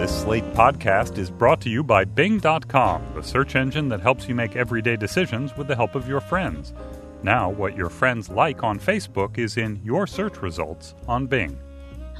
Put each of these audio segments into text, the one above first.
This Slate podcast is brought to you by Bing.com, the search engine that helps you make everyday decisions with the help of your friends. Now, what your friends like on Facebook is in your search results on Bing.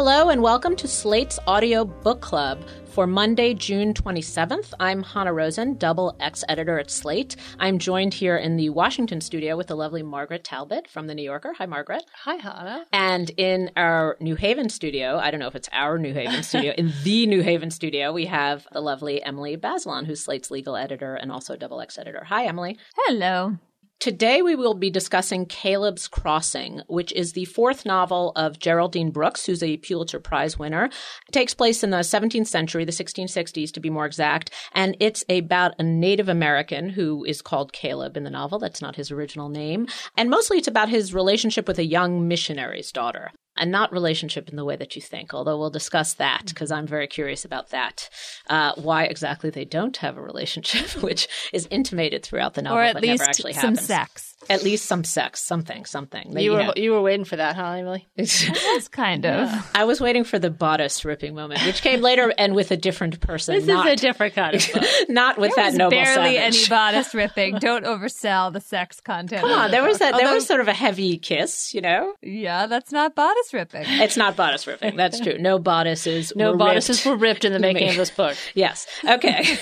Hello, and welcome to Slate's Audio Book Club for Monday, June 27th. I'm Hanna Rosin, double X editor at Slate. I'm joined here in the Washington studio with the lovely Margaret Talbot from The New Yorker. Hi, Margaret. Hi, Hanna. And in our New Haven studio, I don't know if it's our New Haven studio, in the New Haven studio, we have the lovely Emily Bazelon, who's Slate's legal editor and also double X editor. Hi, Emily. Hello. Today, we will be discussing Caleb's Crossing, which is the fourth novel of Geraldine Brooks, who's a Pulitzer Prize winner. It takes place in the 17th century, the 1660s to be more exact, and it's about a Native American who is called Caleb in the novel. That's not his original name. And mostly it's about his relationship with a young missionary's daughter and not relationship in the way that you think, although we'll discuss that because I'm very curious about that. Uh, why exactly they don't have a relationship, which is intimated throughout the novel, or at but least never actually some happens. sex. At least some sex, something, something. You were know. you were waiting for that, huh, Emily? That's kind of. I was waiting for the bodice ripping moment, which came later and with a different person. This not, is a different kind of book. not with There that was noble barely savage. any bodice ripping. Don't oversell the sex content. Come on, the there was book. that. There Although, was sort of a heavy kiss, you know. yeah, that's not bodice ripping. It's not bodice ripping. That's true. No bodices. No were bodices ripped. were ripped in the making of this book. Yes. Okay.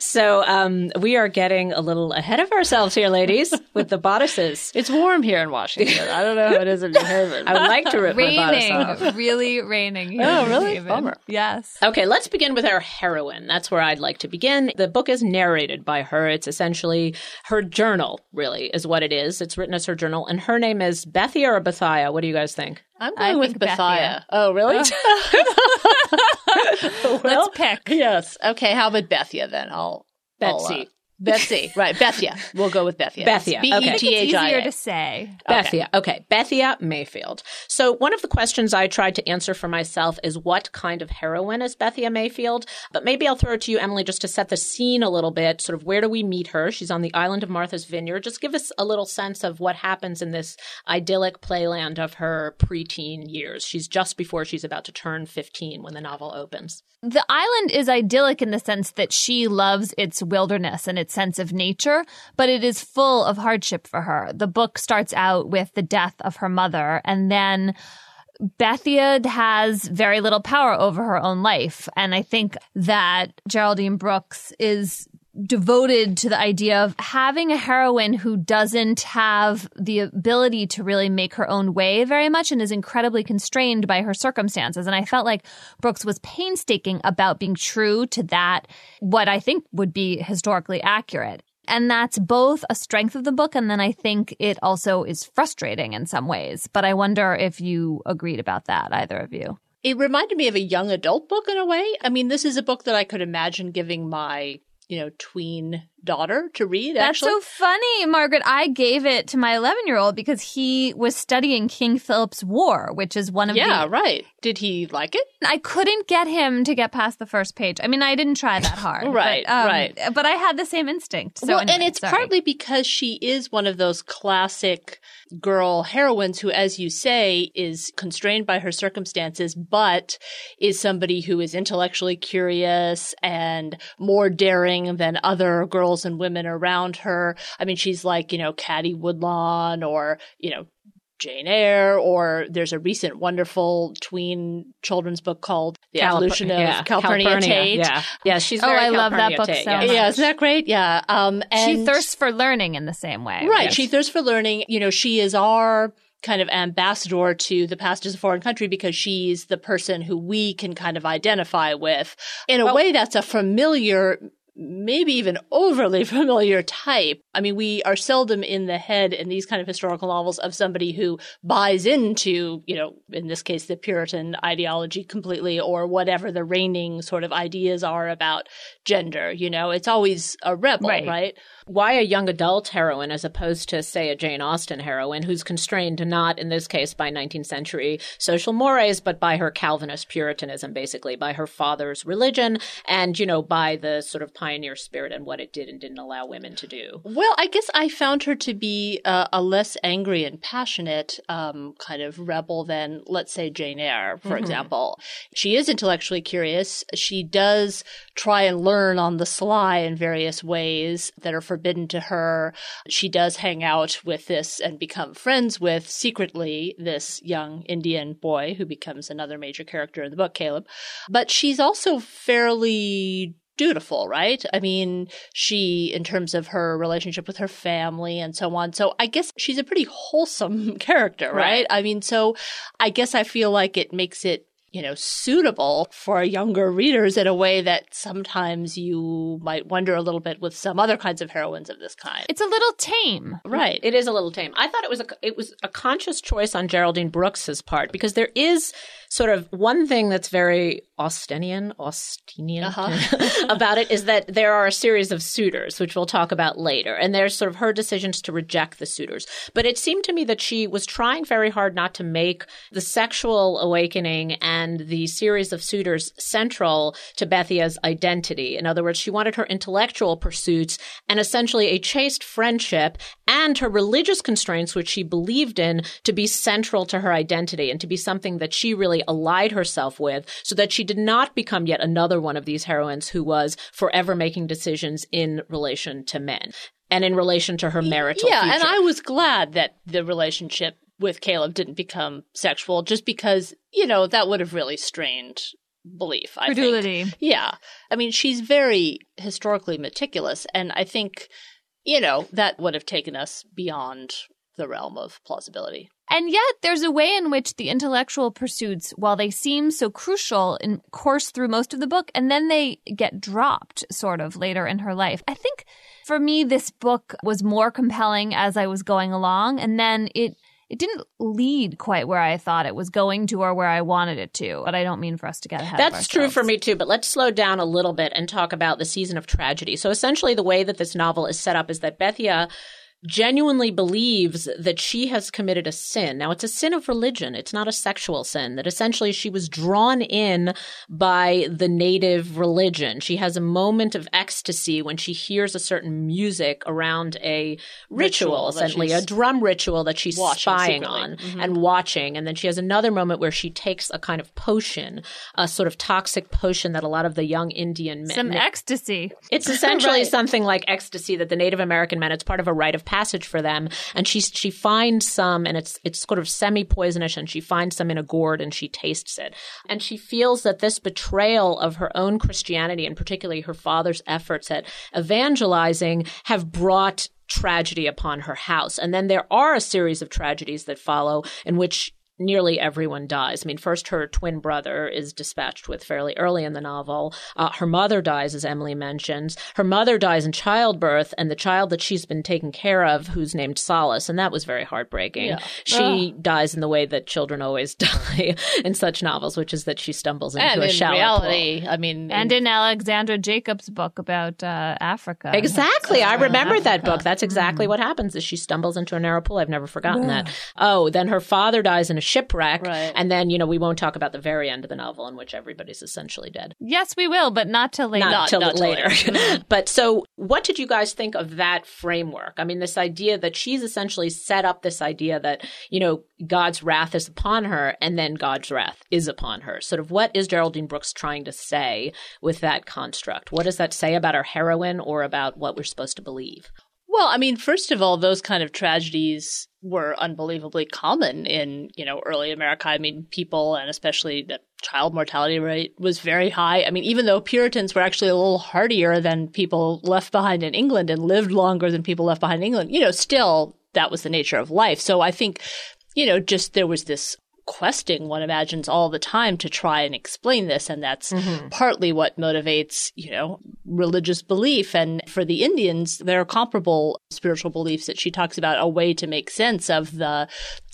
so um, we are getting a little ahead of ourselves here, ladies, with the bodices. It's warm here in Washington. I don't know how it is in New Haven. I would like to rip my bodice off. really raining. Here Oh, in really? Haven. Bummer. Yes. Okay, let's begin with our heroine. That's where I'd like to begin. The book is narrated by her. It's essentially her journal, really, is what it is. It's written as her journal, and her name is Bethia or Bethia. What do you guys think? I'm I going with think Bethia. Bethia. Oh, really? Let's pick. yes. Okay. How about Bethia then? I'll I'll, uh, Betsy. Betsy. Right. Bethia. We'll go with Bethia. Bethia, B okay. e I think t it's easier to say. Bethia. Okay. Bethia Mayfield. So one of the questions I tried to answer for myself is what kind of heroine is Bethia Mayfield? But maybe I'll throw it to you, Emily, just to set the scene a little bit. Sort of where do we meet her? She's on the island of Martha's Vineyard. Just give us a little sense of what happens in this idyllic playland of her preteen years. She's just before she's about to turn 15 when the novel opens. The island is idyllic in the sense that she loves its wilderness and its sense of nature, but it is full of hardship for her. The book starts out with the death of her mother, and then Bethia has very little power over her own life. And I think that Geraldine Brooks is devoted to the idea of having a heroine who doesn't have the ability to really make her own way very much and is incredibly constrained by her circumstances. And I felt like Brooks was painstaking about being true to that, what I think would be historically accurate. And that's both a strength of the book, and then I think it also is frustrating in some ways. But I wonder if you agreed about that, either of you. It reminded me of a young adult book in a way. I mean, this is a book that I could imagine giving my, you know, tween daughter to read. That's actually. so funny, Margaret. I gave it to my 11 year old because he was studying King Philip's War, which is one of yeah, the. right. Did he like it? I couldn't get him to get past the first page. I mean, I didn't try that hard. Right, but, um, right. But I had the same instinct. So well, and it's sorry. partly because she is one of those classic girl heroines who, as you say, is constrained by her circumstances, but is somebody who is intellectually curious and more daring than other girls and women around her. I mean, she's like, you know, Caddie Woodlawn or, you know, Jane Eyre, or there's a recent wonderful tween children's book called The Calip- Evolution of yeah, Calpurnia, Calpurnia, Tate. Yeah, yeah, she's Oh, very I love that book Tate, so yes. much. Yeah, isn't that great? Yeah. Um, and she thirsts for learning in the same way. Right. She thirsts for learning. You know, she is our kind of ambassador to the past as a foreign country because she's the person who we can kind of identify with in a Well- way that's a familiar maybe even overly familiar type. I mean, we are seldom in the head in these kind of historical novels of somebody who buys into, you know, in this case, the Puritan ideology completely or whatever the reigning sort of ideas are about gender. You know, it's always a rebel, Right. right? Why a young adult heroine as opposed to, say, a Jane Austen heroine who's constrained not, in this case, by 19th century social mores, but by her Calvinist Puritanism, basically, by her father's religion and, you know, by the sort of pioneer spirit and what it did and didn't allow women to do. Well, I guess I found her to be uh, a less angry and passionate um, kind of rebel than, let's say, Jane Eyre, for example. She is intellectually curious. She does try and learn on the sly in various ways that are forbidden to her. She does hang out with this and become friends with secretly this young Indian boy who becomes another major character in the book, Caleb. But she's also fairly dutiful, right? I mean, she, in terms of her relationship with her family and so on. So I guess she's a pretty wholesome character, right? Right. I mean, so I guess I feel like it makes it you know, suitable for younger readers in a way that sometimes you might wonder a little bit with some other kinds of heroines of this kind. It's a little tame. right. It is a little tame. I thought it was a it was a conscious choice on Geraldine Brooks's part because there is sort of one thing that's very Austenian, Austenian Uh-huh. about it is that there are a series of suitors, which we'll talk about later, and there's sort of her decisions to reject the suitors. But it seemed to me that she was trying very hard not to make the sexual awakening and the series of suitors central to Bethia's identity. In other words, she wanted her intellectual pursuits and essentially a chaste friendship and her religious constraints, which she believed in, to be central to her identity and to be something that she really allied herself with so that she did not become yet another one of these heroines who was forever making decisions in relation to men and in relation to her marital yeah, future. and I was glad that the relationship with Caleb didn't become sexual just because, you know, that would have really strained belief, I think. Credulity. Yeah. I mean, she's very historically meticulous, and I think, you know, that would have taken us beyond the realm of plausibility. And yet, there's a way in which the intellectual pursuits, while they seem so crucial, in course through most of the book, and then they get dropped sort of later in her life. I think for me, this book was more compelling as I was going along, and then it it didn't lead quite where I thought it was going to or where I wanted it to. But I don't mean for us to get ahead. of That's true for me too, but let's slow down a little bit and talk about the season of tragedy. So essentially the way that this novel is set up is that Bethia genuinely believes that she has committed a sin. Now, it's a sin of religion. It's not a sexual sin. That essentially she was drawn in by the native religion. She has a moment of ecstasy when she hears a certain music around a ritual, Ritual essentially a drum ritual that she's watching spying secretly. on Mhm. and watching. And then she has another moment where she takes a kind of potion, a sort of toxic potion that a lot of the young Indian men. some ecstasy. It's essentially Right. something like ecstasy that the Native American men. It's part of a rite of passage for them, and she she finds some, and it's it's sort of semi poisonous, and she finds some in a gourd, and she tastes it, and she feels that this betrayal of her own Christianity, and particularly her father's efforts at evangelizing, have brought tragedy upon her house, and then there are a series of tragedies that follow in which nearly everyone dies. I mean, first her twin brother is dispatched with fairly early in the novel. Uh, her mother dies, as Emily mentions. Her mother dies in childbirth, and the child that she's been taking care of, who's named Solace, and that was very heartbreaking. Yeah. She dies in the way that children always die in such novels, which is that she stumbles into and a in shallow pool. reality, I mean, And in Alexandra Jacobs' book about uh, Africa. Exactly. I remember that book. That's exactly what happens is she stumbles into a narrow pool. I've never forgotten that. Oh, then her father dies in a shipwreck. Right. And then, you know, we won't talk about the very end of the novel in which everybody's essentially dead. Yes, we will, but not till later. Not, Not- till not till later. Mm-hmm. but so what did you guys think of that framework? I mean, this idea that she's essentially set up this idea that, you know, God's wrath is upon her and then God's wrath is upon her. Sort of what is Geraldine Brooks trying to say with that construct? What does that say about our heroine or about what we're supposed to believe? Well, I mean, first of all, those kind of tragedies were unbelievably common in, you know, early America. I mean, people and especially the child mortality rate was very high. I mean, even though Puritans were actually a little hardier than people left behind in England and lived longer than people left behind in England, you know, still that was the nature of life. So I think, you know, just there was this questing one imagines all the time to try and explain this and that's mm-hmm. partly what motivates you know religious belief and for the indians there are comparable spiritual beliefs that she talks about a way to make sense of the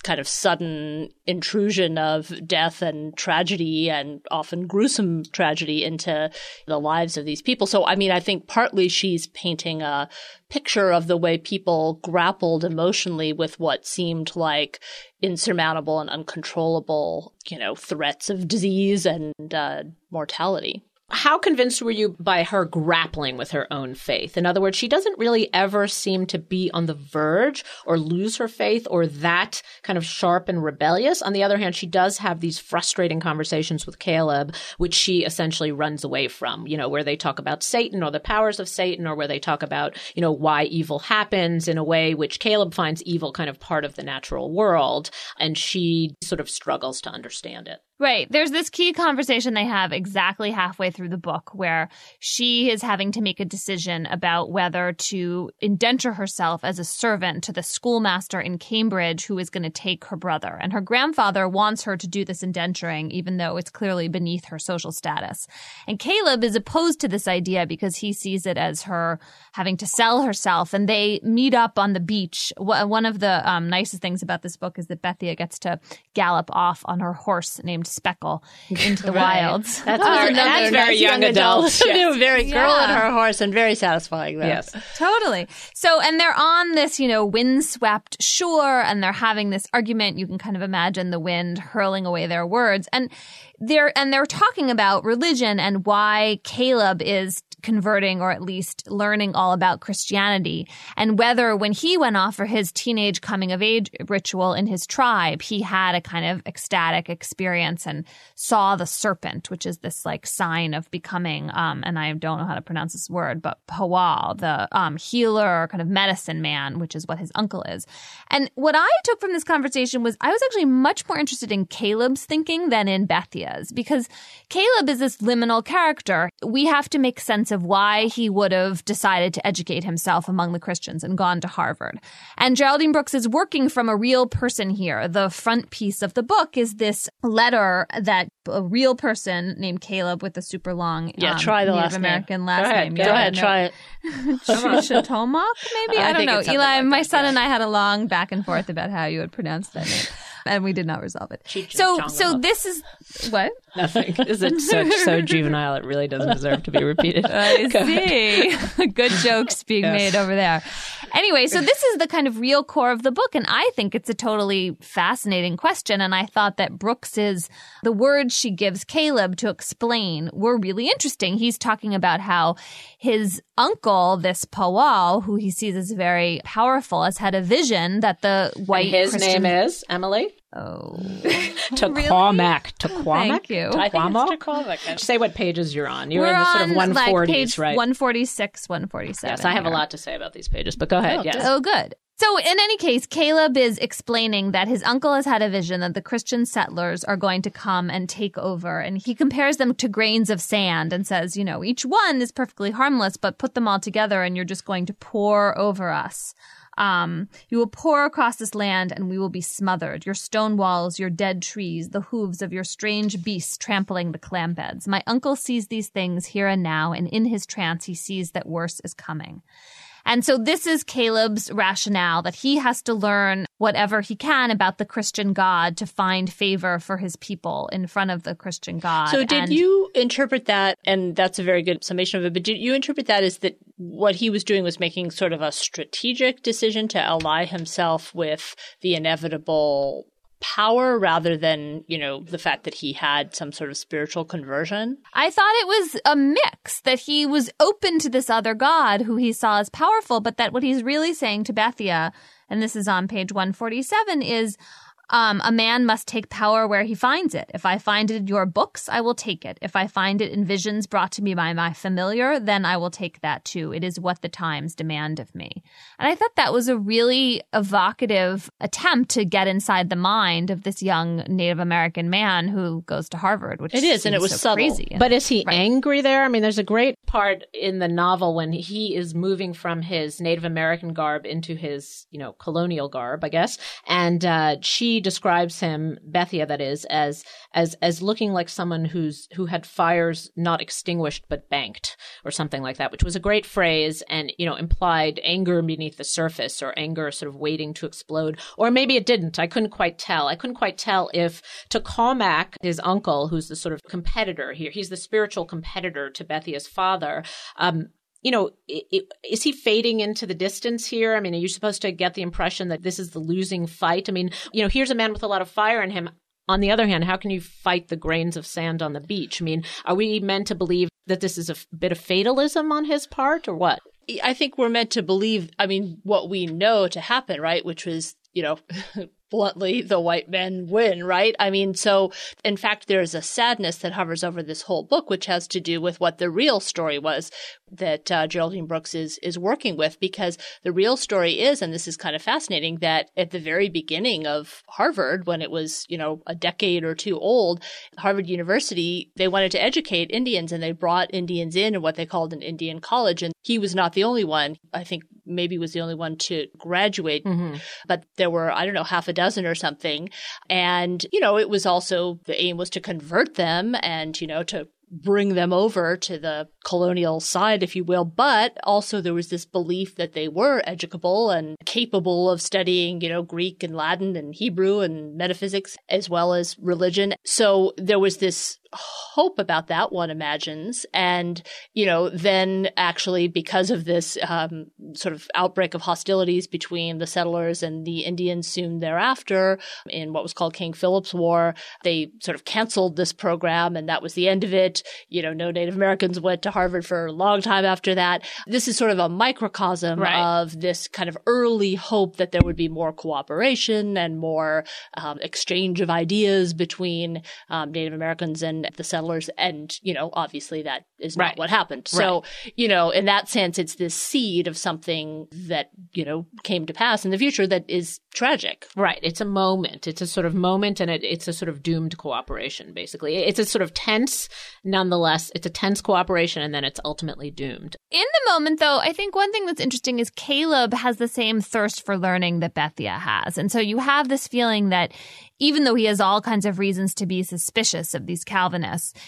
kind of sudden intrusion of death and tragedy and often gruesome tragedy into the lives of these people. So, I mean, I think partly she's painting a picture of the way people grappled emotionally with what seemed like insurmountable and uncontrollable, you know, threats of disease and uh, mortality. How convinced were you by her grappling with her own faith? In other words, she doesn't really ever seem to be on the verge or lose her faith or that kind of sharp and rebellious. On the other hand, she does have these frustrating conversations with Caleb, which she essentially runs away from, you know, where they talk about Satan or the powers of Satan or where they talk about, you know, why evil happens in a way which Caleb finds evil kind of part of the natural world. And she sort of struggles to understand it. Right. There's this key conversation they have exactly halfway through the book where she is having to make a decision about whether to indenture herself as a servant to the schoolmaster in Cambridge who is going to take her brother. And her grandfather wants her to do this indenturing, even though it's clearly beneath her social status. And Caleb is opposed to this idea because he sees it as her having to sell herself. And they meet up on the beach. One of the um, nicest things about this book is that Bethia gets to gallop off on her horse named Speckle into the right. wilds. That's, oh, very, that's very young, young adult. yes. very girl yeah. and her horse and very satisfying. Though. Yes, totally. So, and they're on this, you know, windswept shore and they're having this argument. You can kind of imagine the wind hurling away their words. And they're, and they're talking about religion and why Caleb is converting or at least learning all about Christianity and whether when he went off for his teenage coming of age ritual in his tribe, he had a kind of ecstatic experience and saw the serpent, which is this like sign of becoming, um, and I don't know how to pronounce this word, but Powal, the um, healer, kind of medicine man, which is what his uncle is. And what I took from this conversation was I was actually much more interested in Caleb's thinking than in Bethia's because Caleb is this liminal character. We have to make sense of why he would have decided to educate himself among the Christians and gone to Harvard. And Geraldine Brooks is working from a real person here. The front piece of the book is this letter that a real person named Caleb with a super long yeah, um, try the Native last American name. last go ahead, name. Go yeah, ahead, no. try it. Shatomak, maybe? I, I don't know. Eli, like my son yeah. and I had a long back and forth about how you would pronounce that name. and we did not resolve it. So, so this is what? Nothing. Is it so, so juvenile? It really doesn't deserve to be repeated. I see. Good jokes being yes. made over there. Anyway, so this is the kind of real core of the book, and I think it's a totally fascinating question. And I thought that Brooks's the words she gives Caleb to explain were really interesting. He's talking about how his uncle, this Powal, who he sees as very powerful, has had a vision that the white and his Christian- name is Emily. Oh, Taquamak. Taquamak. Thank you. I think it's Taquamak. Say what pages you're on. You're We're in the sort of 140s, like page right? 146, 147. Yes, I have here. a lot to say about these pages, but go ahead. Oh, yes. Oh, good. So, in any case, Caleb is explaining that his uncle has had a vision that the Christian settlers are going to come and take over. And he compares them to grains of sand and says, you know, each one is perfectly harmless, but put them all together and you're just going to pour over us. Um, you will pour across this land and we will be smothered. Your stone walls, your dead trees, the hooves of your strange beasts trampling the clam beds. My uncle sees these things here and now, and in his trance, he sees that worse is coming. And so this is Caleb's rationale that he has to learn whatever he can about the Christian God to find favor for his people in front of the Christian God. So did and- you interpret that, and that's a very good summation of it, but did you interpret that as that what he was doing was making sort of a strategic decision to ally himself with the inevitable power rather than, you know, the fact that he had some sort of spiritual conversion? I thought it was a mix that he was open to this other God who he saw as powerful, but that what he's really saying to Bethia, and this is on page 147, is Um, a man must take power where he finds it. If I find it in your books, I will take it. If I find it in visions brought to me by my familiar, then I will take that too. It is what the times demand of me. And I thought that was a really evocative attempt to get inside the mind of this young Native American man who goes to Harvard, which it is, and it was so subtle. crazy. But is he Right. angry there? I mean, there's a great part in the novel when he is moving from his Native American garb into his, you know, colonial garb, I guess. And uh, she describes him, Bethia, that is, as as as looking like someone who's who had fires not extinguished but banked, or something like that, which was a great phrase and you know implied anger beneath the surface or anger sort of waiting to explode, or maybe it didn't. I couldn't quite tell. I couldn't quite tell if Tokamak, his uncle, who's the sort of competitor here, he's the spiritual competitor to Bethia's father. Um, you know, is he fading into the distance here? I mean, are you supposed to get the impression that this is the losing fight? I mean, you know, here's a man with a lot of fire in him. On the other hand, how can you fight the grains of sand on the beach? I mean, are we meant to believe that this is a bit of fatalism on his part or what? I think we're meant to believe, I mean, what we know to happen, right? Which was, you know, bluntly, the white men win, right? I mean, so in fact, there's a sadness that hovers over this whole book, which has to do with what the real story was that uh, Geraldine Brooks is is working with, because the real story is, and this is kind of fascinating, that at the very beginning of Harvard, when it was, you know, a decade or two old, Harvard University, they wanted to educate Indians and they brought Indians in in what they called an Indian college. And he was not the only one. I think maybe was the only one to graduate, but there were, I don't know, half a dozen or something. And, you know, it was also the aim was to convert them and, you know, to bring them over to the colonial side, if you will. But also there was this belief that they were educable and capable of studying, you know, Greek and Latin and Hebrew and metaphysics as well as religion. So there was this hope about that, one imagines. And, you know, then actually because of this um, sort of outbreak of hostilities between the settlers and the Indians soon thereafter in what was called King Philip's War, they sort of canceled this program and that was the end of it. You know, no Native Americans went to Harvard for a long time after that. This is sort of a microcosm Right. of this kind of early hope that there would be more cooperation and more um, exchange of ideas between um, Native Americans and the settlers. And, you know, obviously that is not what happened. So, you know, in that sense, it's this seed of something that, you know, came to pass in the future that is tragic. Right. It's a moment. It's a sort of moment and it, it's a sort of doomed cooperation, basically. It's a sort of tense, nonetheless, it's a tense cooperation and then it's ultimately doomed. In the moment, though, I think one thing that's interesting is Caleb has the same thirst for learning that Bethia has. And so you have this feeling that even though he has all kinds of reasons to be suspicious of these Calvinists,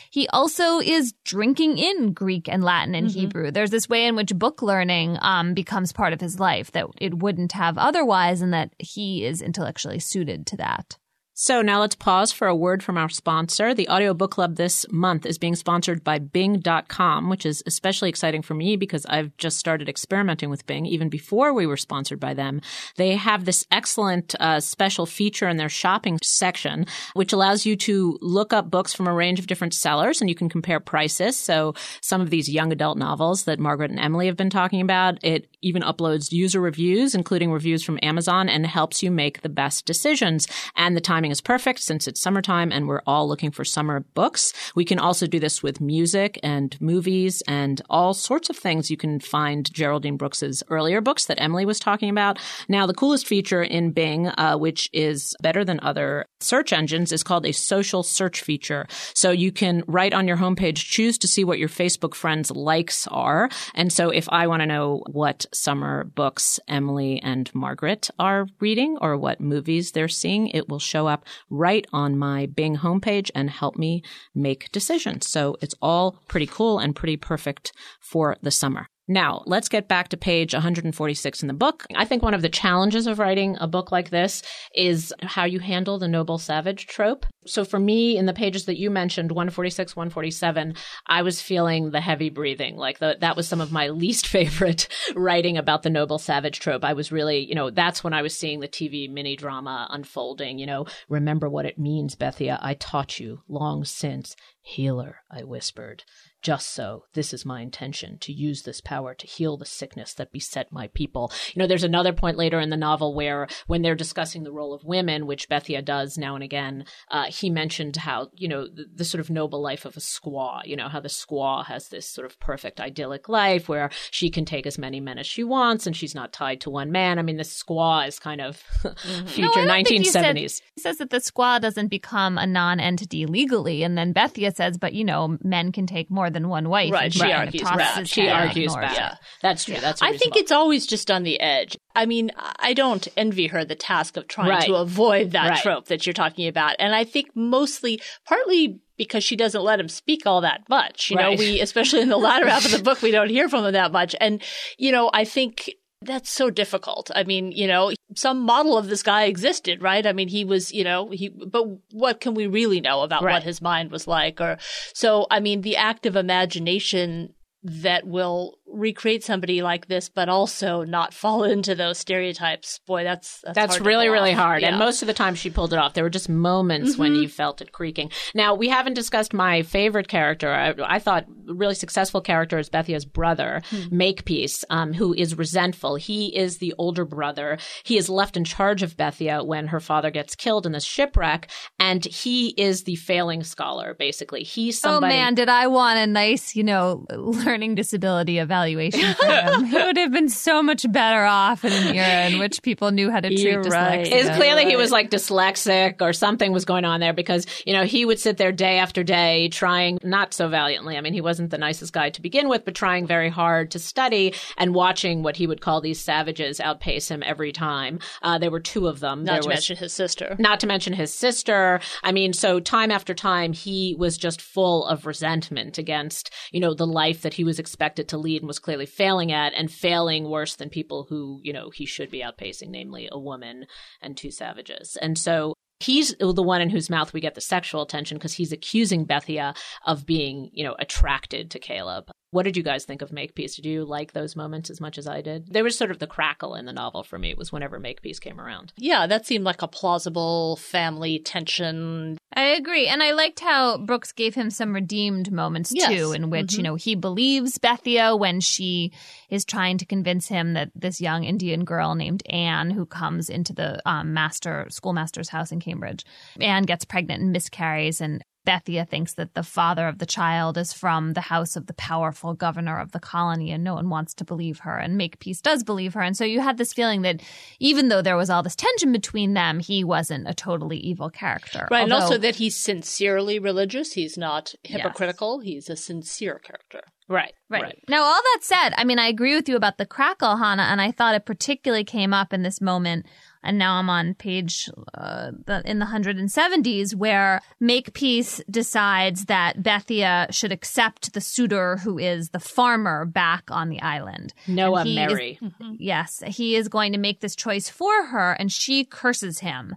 he also is drinking in Greek and Latin and Hebrew. There's this way in which book learning um, becomes part of his life that it wouldn't have otherwise, and that he is intellectually suited to that. So now let's pause for a word from our sponsor. The audiobook Club this month is being sponsored by Bing.com, which is especially exciting for me because I've just started experimenting with Bing even before we were sponsored by them. They have this excellent uh, special feature in their shopping section, which allows you to look up books from a range of different sellers and you can compare prices. So some of these young adult novels that Margaret and Emily have been talking about, it even uploads user reviews, including reviews from Amazon, and helps you make the best decisions. And the timing is perfect since it's summertime and we're all looking for summer books. We can also do this with music and movies and all sorts of things. You can find Geraldine Brooks's earlier books that Emily was talking about. Now, the coolest feature in Bing, uh, which is better than other search engines, is called a social search feature. So you can write on your homepage, choose to see what your Facebook friends' likes are. And so if I want to know what summer books Emily and Margaret are reading or what movies they're seeing, it will show up right on my Bing homepage and help me make decisions. So it's all pretty cool and pretty perfect for the summer. Now, let's get back to page 146 in the book. I think one of the challenges of writing a book like this is how you handle the noble savage trope. So for me, in the pages that you mentioned, 146, 147, I was feeling the heavy breathing. Like the, that was some of my least favorite writing about the noble savage trope. I was really, you know, that's when I was seeing the TV mini drama unfolding. You know, remember what it means, Bethia. I taught you long since. Healer, I whispered. Just so, this is my intention to use this power to heal the sickness that beset my people. You know, there's another point later in the novel where, when they're discussing the role of women, which Bethia does now and again, uh, he mentioned how, you know, the, the, sort of noble life of a squaw, you know, how the squaw has this sort of perfect idyllic life where she can take as many men as she wants and she's not tied to one man. I mean, the squaw is kind of mm-hmm. future no, 1970s. He, said, he says that the squaw doesn't become a non entity legally. And then Bethia says, but, you know, men can take more than one wife. Right. She argues back. She argues back. Yeah. That's true. Yeah. That's I think it's always just on the edge. I mean, I don't envy her the task of trying right. to avoid that right. trope that you're talking about. And I think mostly, partly because she doesn't let him speak all that much. You right. know, we, especially in the latter half of the book, we don't hear from him that much. And, you know, I think that's so difficult. I mean, you know, some model of this guy existed, right? I mean, he was, you know, he, but what can we really know about right. what his mind was like? Or, so, I mean, the active imagination that will recreate somebody like this, but also not fall into those stereotypes. Boy, that's that's, that's really really hard. Yeah. And most of the time, she pulled it off. There were just moments mm-hmm. when you felt it creaking. Now we haven't discussed my favorite character. I, I thought really successful character is Bethia's brother, mm-hmm. Makepeace, um, who is resentful. He is the older brother. He is left in charge of Bethia when her father gets killed in this shipwreck, and he is the failing scholar. Basically, he's oh, somebody. Oh man, did I want a nice, you know, learning disability evaluation? evaluation for him. he would have been so much better off in an era in which people knew how to treat You're dyslexia. It's clearly he was like dyslexic or something was going on there because, you know, he would sit there day after day trying not so valiantly. I mean, he wasn't the nicest guy to begin with, but trying very hard to study and watching what he would call these savages outpace him every time. Uh, there were two of them. Not there to was, mention his sister. Not to mention his sister. I mean, so time after time, he was just full of resentment against, you know, the life that he was expected to lead and was clearly failing at and failing worse than people who, you know, he should be outpacing, namely a woman and two savages. And so he's the one in whose mouth we get the sexual attention because he's accusing Bethia of being, you know, attracted to Caleb. What did you guys think of Makepeace? Did you like those moments as much as I did? There was sort of the crackle in the novel for me. It was whenever Makepeace came around. Yeah, that seemed like a plausible family tension. I agree. And I liked how Brooks gave him some redeemed moments yes. too, in which, mm-hmm. you know, he believes Bethia when she is trying to convince him that this young Indian girl named Anne, who comes into the um, master schoolmaster's house in Cambridge, Anne gets pregnant and miscarries, and Bethia thinks that the father of the child is from the house of the powerful governor of the colony, and no one wants to believe her. And Makepeace does believe her. And so you had this feeling that even though there was all this tension between them, he wasn't a totally evil character. Right. Although, and also that he's sincerely religious. He's not hypocritical. Yes. He's a sincere character. Right, right, right. Now, all that said, I mean, I agree with you about the crackle, Hanna, and I thought it particularly came up in this moment and now I'm on page uh, the, in the 170s where Makepeace decides that Bethia should accept the suitor who is the farmer back on the island. Noah Merry. Is, yes, he is going to make this choice for her, and she curses him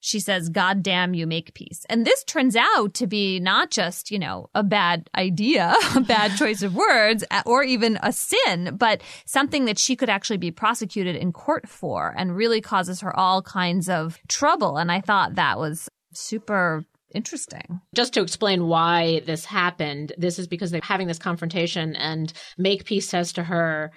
she says, God damn you, Makepeace. And this turns out to be not just, you know, a bad idea, a bad choice of words, or even a sin, but something that she could actually be prosecuted in court for and really causes her all kinds of trouble. And I thought that was super interesting. Just to explain why this happened, this is because they're having this confrontation and Makepeace says to her,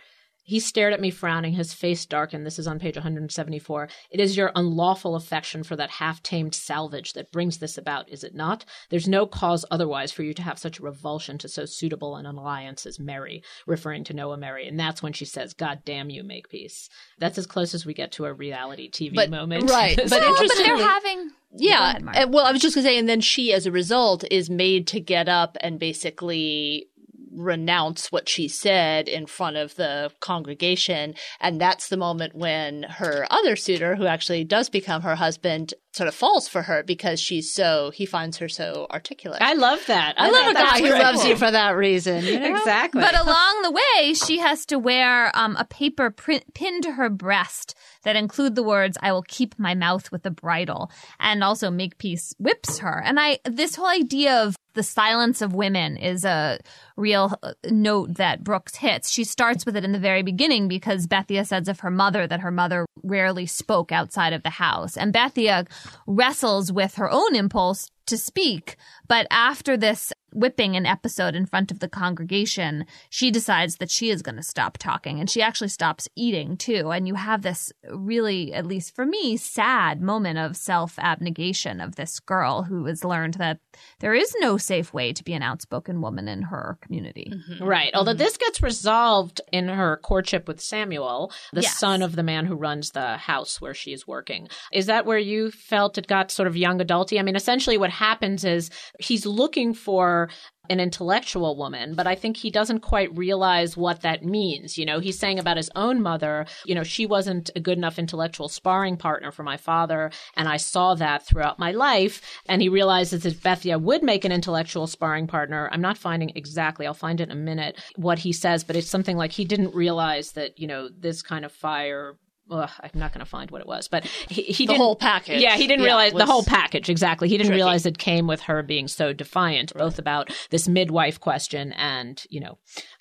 he stared at me frowning, his face darkened. This is on page 174. It is your unlawful affection for that half tamed salvage that brings this about, is it not? There's no cause otherwise for you to have such a revulsion to so suitable an alliance as Merry, referring to Noah Merry. And that's when she says, God damn you, Makepeace. That's as close as we get to a reality TV but, moment. Right. but, but they're having. Yeah. Eh, well, I was just going to say, and then she, as a result, is made to get up and basically renounce what she said in front of the congregation. And that's the moment when her other suitor, who actually does become her husband, sort of falls for her because she's so he finds her so articulate. I love that. I, I love a guy who loves you for that reason. You know? Exactly. But along the way, she has to wear um, a paper print, pinned to her breast that include the words "I will keep my mouth with a bridle," and also Makepeace whips her. And I this whole idea of the silence of women is a real uh, note that Brooks hits. She starts with it in the very beginning because Bethia says of her mother that her mother rarely spoke outside of the house. And Bethia wrestles with her own impulse to speak. But after this whipping an episode in front of the congregation, she decides that she is going to stop talking and she actually stops eating too. And you have this really, at least for me, sad moment of self abnegation of this girl who has learned that there is no safe way to be an outspoken woman in her community. Mm-hmm. Right. Although this gets resolved in her courtship with Samuel, the Yes. son of the man who runs the house where she is working. Is that where you felt it got sort of young adulty? I mean, essentially what happens is he's looking for an intellectual woman, but I think he doesn't quite realize what that means. You know, he's saying about his own mother, you know, she wasn't a good enough intellectual sparring partner for my father, and I saw that throughout my life. And he realizes that Bethia would make an intellectual sparring partner. I'm not finding exactly, I'll find it in a minute, what he says, but it's something like he didn't realize that, you know, this kind of fire. Ugh, I'm not going to find what it was, but he, he The didn't, whole package. Yeah, he didn't Yeah, realize the whole package exactly. He didn't tricky. realize it came with her being so defiant, both about this midwife question and you know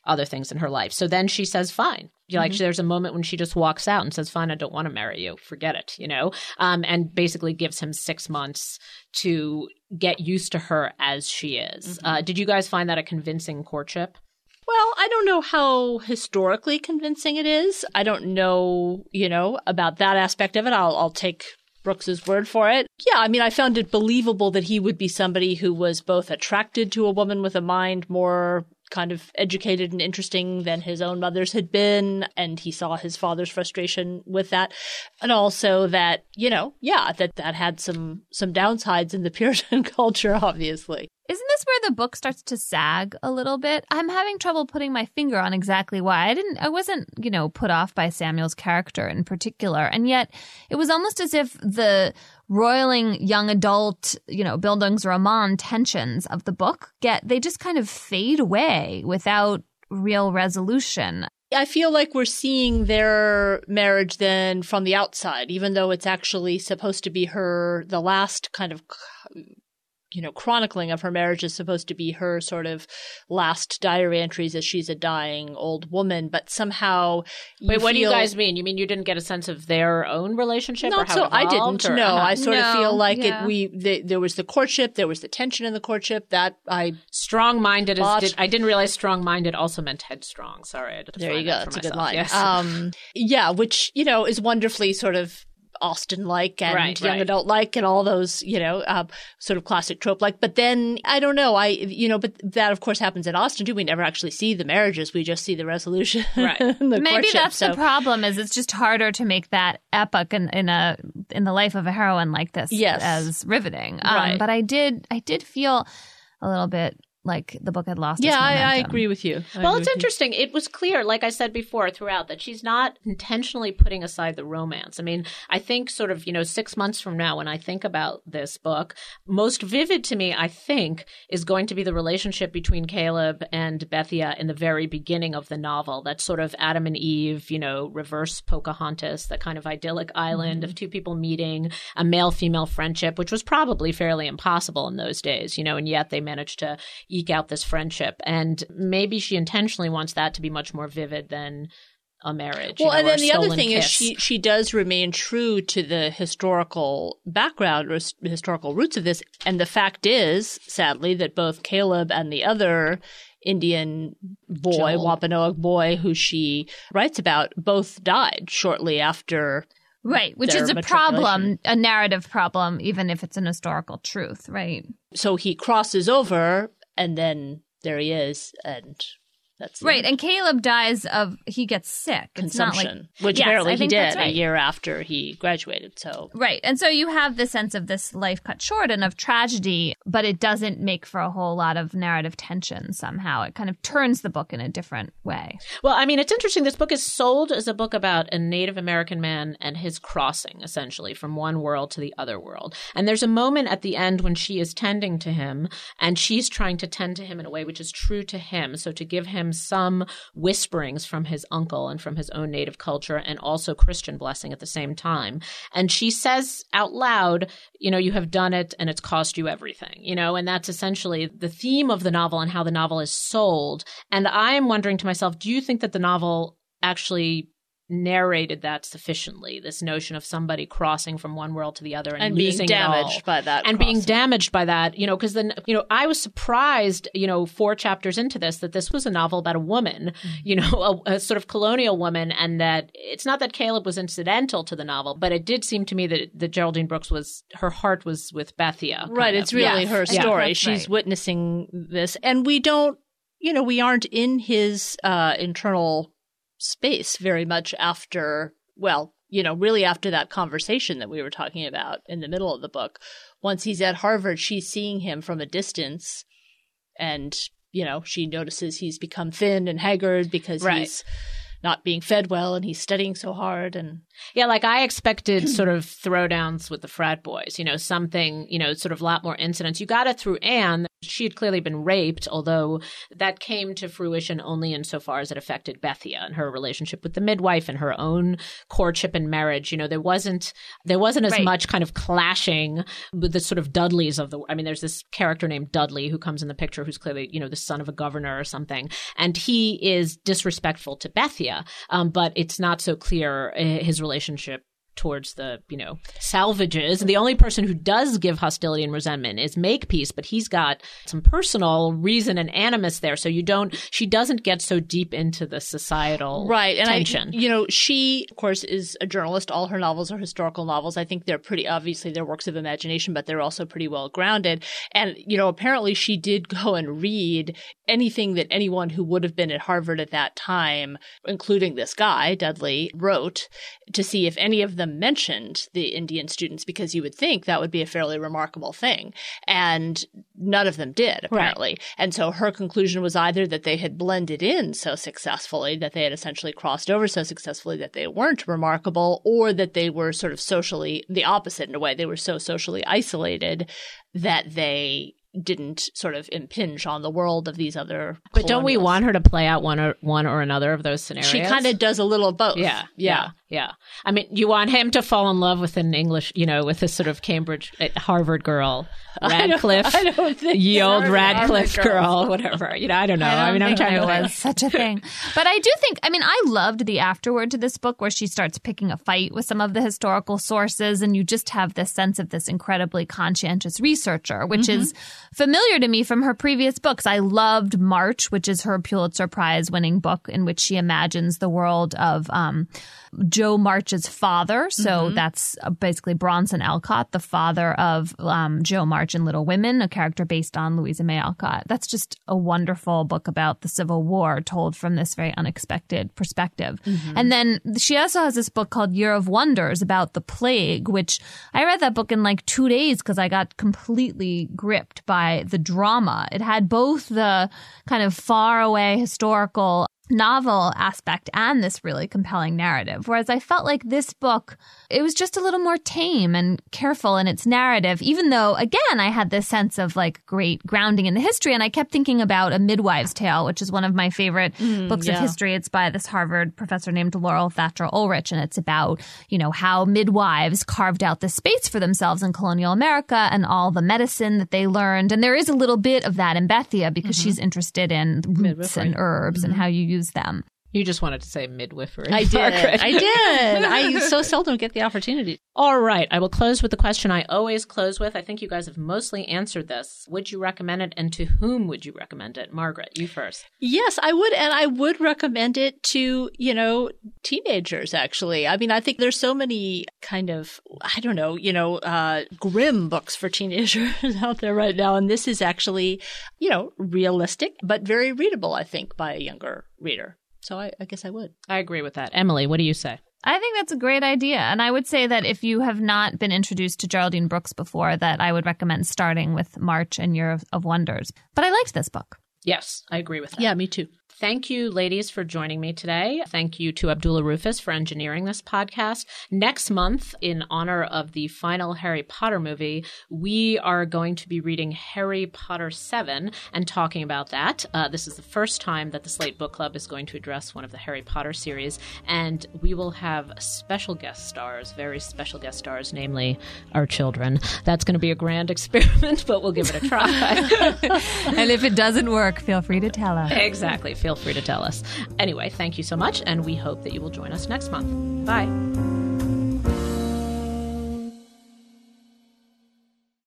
other things in her life. So then she says, "Fine." You know, Like there's a moment when she just walks out and says, "Fine, I don't want to marry you. Forget it." You know, um, and basically gives him six months to get used to her as she is. Uh, did you guys find that a convincing courtship? Well, I don't know how historically convincing it is. I don't know, you know, about that aspect of it. I'll, I'll take Brooks's word for it. Yeah, I mean, I found it believable that he would be somebody who was both attracted to a woman with a mind more kind of educated and interesting than his own mother's had been, and he saw his father's frustration with that, and also that you know, yeah, that that had some some downsides in the Puritan culture, obviously. Isn't this where the book starts to sag a little bit? I'm having trouble putting my finger on exactly why. I didn't I wasn't, you know, put off by Samuel's character in particular. And yet it was almost as if the roiling young adult, you know, Bildungsroman tensions of the book get they just kind of fade away without real resolution. I feel like we're seeing their marriage then from the outside, even though it's actually supposed to be her, the last kind of, you know, chronicling of her marriage is supposed to be her sort of last diary entries as she's a dying old woman. But somehow, you Wait, what do you guys mean? You mean you didn't get a sense of their own relationship? or Not how so. it I didn't. or- No, uh-huh. I sort of feel like yeah. it. We the, there was the courtship, there was the tension in the courtship. That I Strong-minded is. Botched. Did, I didn't realize strong-minded also meant headstrong. Sorry, I had to There you go. that for It's a good line. Yes. Um, yeah, which you know is wonderfully sort of Austen-like and Right, young right. adult-like, and all those you know um, sort of classic trope-like. But then I don't know. I you know, but that of course happens in Austen too. We never actually see the marriages. We just see the resolution. Right. the Maybe courtship. that's So- the problem is it's just harder to make that epic in, in a in the life of a heroine like this Yes. as riveting. Um, Right. But I did I did feel a little bit like the book had lost. its Yeah, I, I agree with you. I Well, it's with you. interesting. It was clear, like I said before, throughout, that she's not intentionally putting aside the romance. I mean, I think sort of, you know, six months from now, when I think about this book, most vivid to me, I think, is going to be the relationship between Caleb and Bethia in the very beginning of the novel. That sort of Adam and Eve, you know, reverse Pocahontas, that kind of idyllic island of mm-hmm. two people meeting, a male female friendship, which was probably fairly impossible in those days, you know, and yet they managed to eke out this friendship. And maybe she intentionally wants that to be much more vivid than a marriage. you Well, know, and then the other stolen thing is she she does remain true to the historical background or s- historical roots of this, and the fact is, sadly, that both Caleb and the other Indian boy, Joel. Wampanoag boy, who she writes about, both died shortly after. Right, which is a problem, a narrative problem, even if it's an historical truth, right? So he crosses over, and then there he is, and that's Right, and Caleb dies of he gets sick. Not like consumption, which Yes, apparently he did a year after he graduated. So Right. And so you have the sense of this life cut short and of tragedy, but it doesn't make for a whole lot of narrative tension somehow. It kind of turns the book in a different way. Well, I mean, it's interesting. This book is sold as a book about a Native American man and his crossing, essentially, from one world to the other world. And there's a moment at the end when she is tending to him, and she's trying to tend to him in a way which is true to him. So to give him some whisperings from his uncle and from his own native culture, and also Christian blessing at the same time. And she says out loud, you know, you have done it and it's cost you everything, you know, and that's essentially the theme of the novel and how the novel is sold. And I am wondering to myself, do you think that the novel actually narrated that sufficiently. This notion of somebody crossing from one world to the other and, And being losing it damaged all. by that and being damaged by that. You know, because then you know I was surprised. You know, four chapters into this, that this was a novel about a woman. Mm-hmm. You know, a, a sort of colonial woman, and that it's not that Caleb was incidental to the novel, but it did seem to me that that Geraldine Brooks was her heart was with Bethia. kind Right. of. It's really Yes, her story. that's She's right. witnessing this. And we don't, you know, we aren't in his uh, internal space very much after, well, you know, really after that conversation that we were talking about in the middle of the book. Once he's at Harvard, she's seeing him from a distance and, you know, she notices he's become thin and haggard because Right. he's not being fed well and he's studying so hard and Yeah, like I expected sort of throwdowns with the frat boys, you know, something, you know, sort of a lot more incidents. You got it through Anne. She had clearly been raped, although that came to fruition only insofar as it affected Bethia and her relationship with the midwife and her own courtship and marriage. You know, there wasn't there wasn't as Right. much kind of clashing with the sort of Dudleys of the I mean, there's this character named Dudley who comes in the picture who's clearly, you know, the son of a governor or something. And he is disrespectful to Bethia, um, but it's not so clear uh, his relationship towards the you know salvages. The only person who does give hostility and resentment is makepeace but he's got some personal reason and animus there. So you don't she doesn't get so deep into the societal right and tension. I, you know she of course is a journalist. All her novels are historical novels. I think they're pretty obviously they're works of imagination but they're also pretty well grounded. And you know apparently she did go and read anything that anyone who would have been at harvard at that time including this guy dudley wrote to see if any of them mentioned the indian students because you would think that would be a fairly remarkable thing and none of them did apparently and so her conclusion was either that they had blended in so successfully that they had essentially crossed over so successfully that they weren't remarkable, or that they were sort of socially the opposite in a way. They were so socially isolated that they didn't sort of impinge on the world of these other. but don't we want her to play out one or one or another of those scenarios She kind of does a little of both. yeah, yeah. yeah, yeah. I mean, you want him to fall in love with an English, you know, with this sort of Cambridge, uh, Harvard girl, Radcliffe, I don't think ye old Radcliffe girl, whatever. You know, I don't know. I, don't mean, I'm trying to was such a thing. But I do think, I mean, I loved the afterword to this book where she starts picking a fight with some of the historical sources, and you just have this sense of this incredibly conscientious researcher, which is familiar to me from her previous books. I loved March, which is her Pulitzer Prize winning book, in which she imagines the world of um, Jo March's father. So that's uh, basically Bronson Alcott, the father of um, Jo March in Little Women, a character based on Louisa May Alcott. That's just a wonderful book about the Civil War told from this very unexpected perspective. And then she also has this book called Year of Wonders about the plague, which I read that book in like two days because I got completely gripped by the drama. It had both the kind of far away historical novel aspect and this really compelling narrative. Whereas I felt like this book, it was just a little more tame and careful in its narrative, even though, again, I had this sense of like great grounding in the history. And I kept thinking about A Midwife's Tale, which is one of my favorite mm, books of history. It's by this Harvard professor named Laurel Thatcher Ulrich. And it's about, you know, how midwives carved out the space for themselves in colonial America and all the medicine that they learned. And there is a little bit of that in Bethia because mm-hmm. she's interested in roots and herbs and mm-hmm. how you use them. You just wanted to say midwifery. I did. Margaret. I did. I so seldom get the opportunity. All right. I will close with the question I always close with. I think you guys have mostly answered this. Would you recommend it and to whom would you recommend it? Margaret, you first. Yes, I would. And I would recommend it to, you know, teenagers, actually. I mean, I think there's so many kind of, I don't know, you know, uh, grim books for teenagers out there right now. And this is actually, you know, realistic, but very readable, I think, by a younger reader. So I, I guess I would. I agree with that. Emily, what do you say? I think that's a great idea. And I would say that if you have not been introduced to Geraldine Brooks before, that I would recommend starting with March and Year of, of Wonders. But I liked this book. Yes, I agree with that. Yeah, me too. Thank you, ladies, for joining me today. Thank you to Abdullah Rufus for engineering this podcast. Next month, in honor of the final Harry Potter movie, we are going to be reading Harry Potter 7 and talking about that. Uh, this is the first time that the Slate Book Club is going to address one of the Harry Potter series, and we will have special guest stars, very special guest stars, namely our children. That's going to be a grand experiment, but we'll give it a try. And if it doesn't work, feel free to tell us. exactly. Feel feel free to tell us. Anyway, thank you so much, and we hope that you will join us next month. Bye.